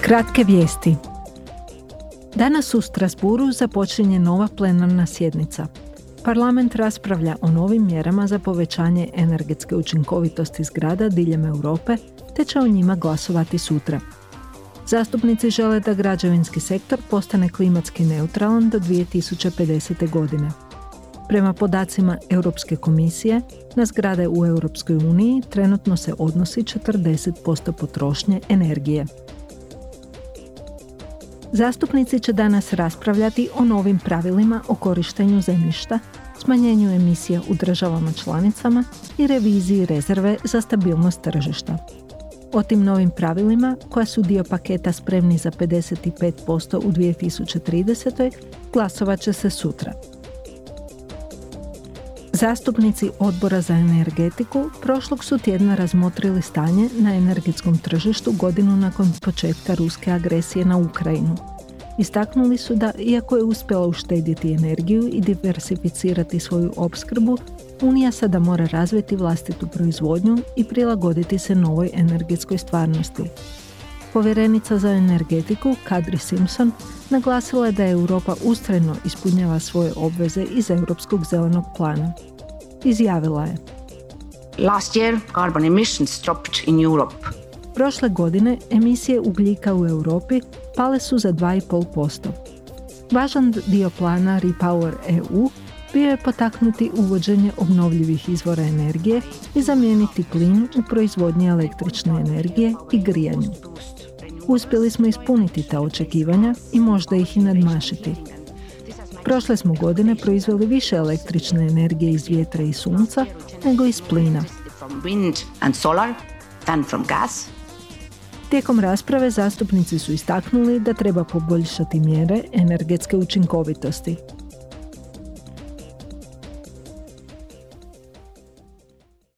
Kratke vijesti. Danas u Strasburu započinje nova plenarna sjednica. Parlament raspravlja o novim mjerama za povećanje energetske učinkovitosti zgrada diljem Europe, te će o njima glasovati sutra. Zastupnici žele da građevinski sektor postane klimatski neutralan do 2050. godine. Prema podacima Europske komisije, na zgrade u Europskoj uniji trenutno se odnosi 40% potrošnje energije. Zastupnici će danas raspravljati o novim pravilima o korištenju zemljišta, smanjenju emisija u državama članicama i reviziji rezerve za stabilnost tržišta. O tim novim pravilima, koja su dio paketa spremni za 55% u 2030. glasovat će se sutra. Zastupnici Odbora za energetiku prošlog su tjedna razmotrili stanje na energetskom tržištu godinu nakon početka ruske agresije na Ukrajinu. Istaknuli su da, iako je uspjela uštedjeti energiju i diversificirati svoju opskrbu, Unija sada mora razviti vlastitu proizvodnju i prilagoditi se novoj energetskoj stvarnosti. Povjerenica za energetiku Kadri Simpson naglasila je da Europa ustrajno ispunjava svoje obveze iz Europskog zelenog plana. Izjavila je Last year, carbon emissions dropped in Europe. Prošle godine emisije ugljika u Europi pale su za 2,5%. Važan dio plana Repower EU bio je potaknuti uvođenje obnovljivih izvora energije i zamijeniti plin u proizvodnji električne energije i grijanju. Uspjeli smo ispuniti ta očekivanja i možda ih i nadmašiti. Prošle smo godine proizveli više električne energije iz vjetra i sunca nego iz plina. Tijekom rasprave zastupnici su istaknuli da treba poboljšati mjere energetske učinkovitosti.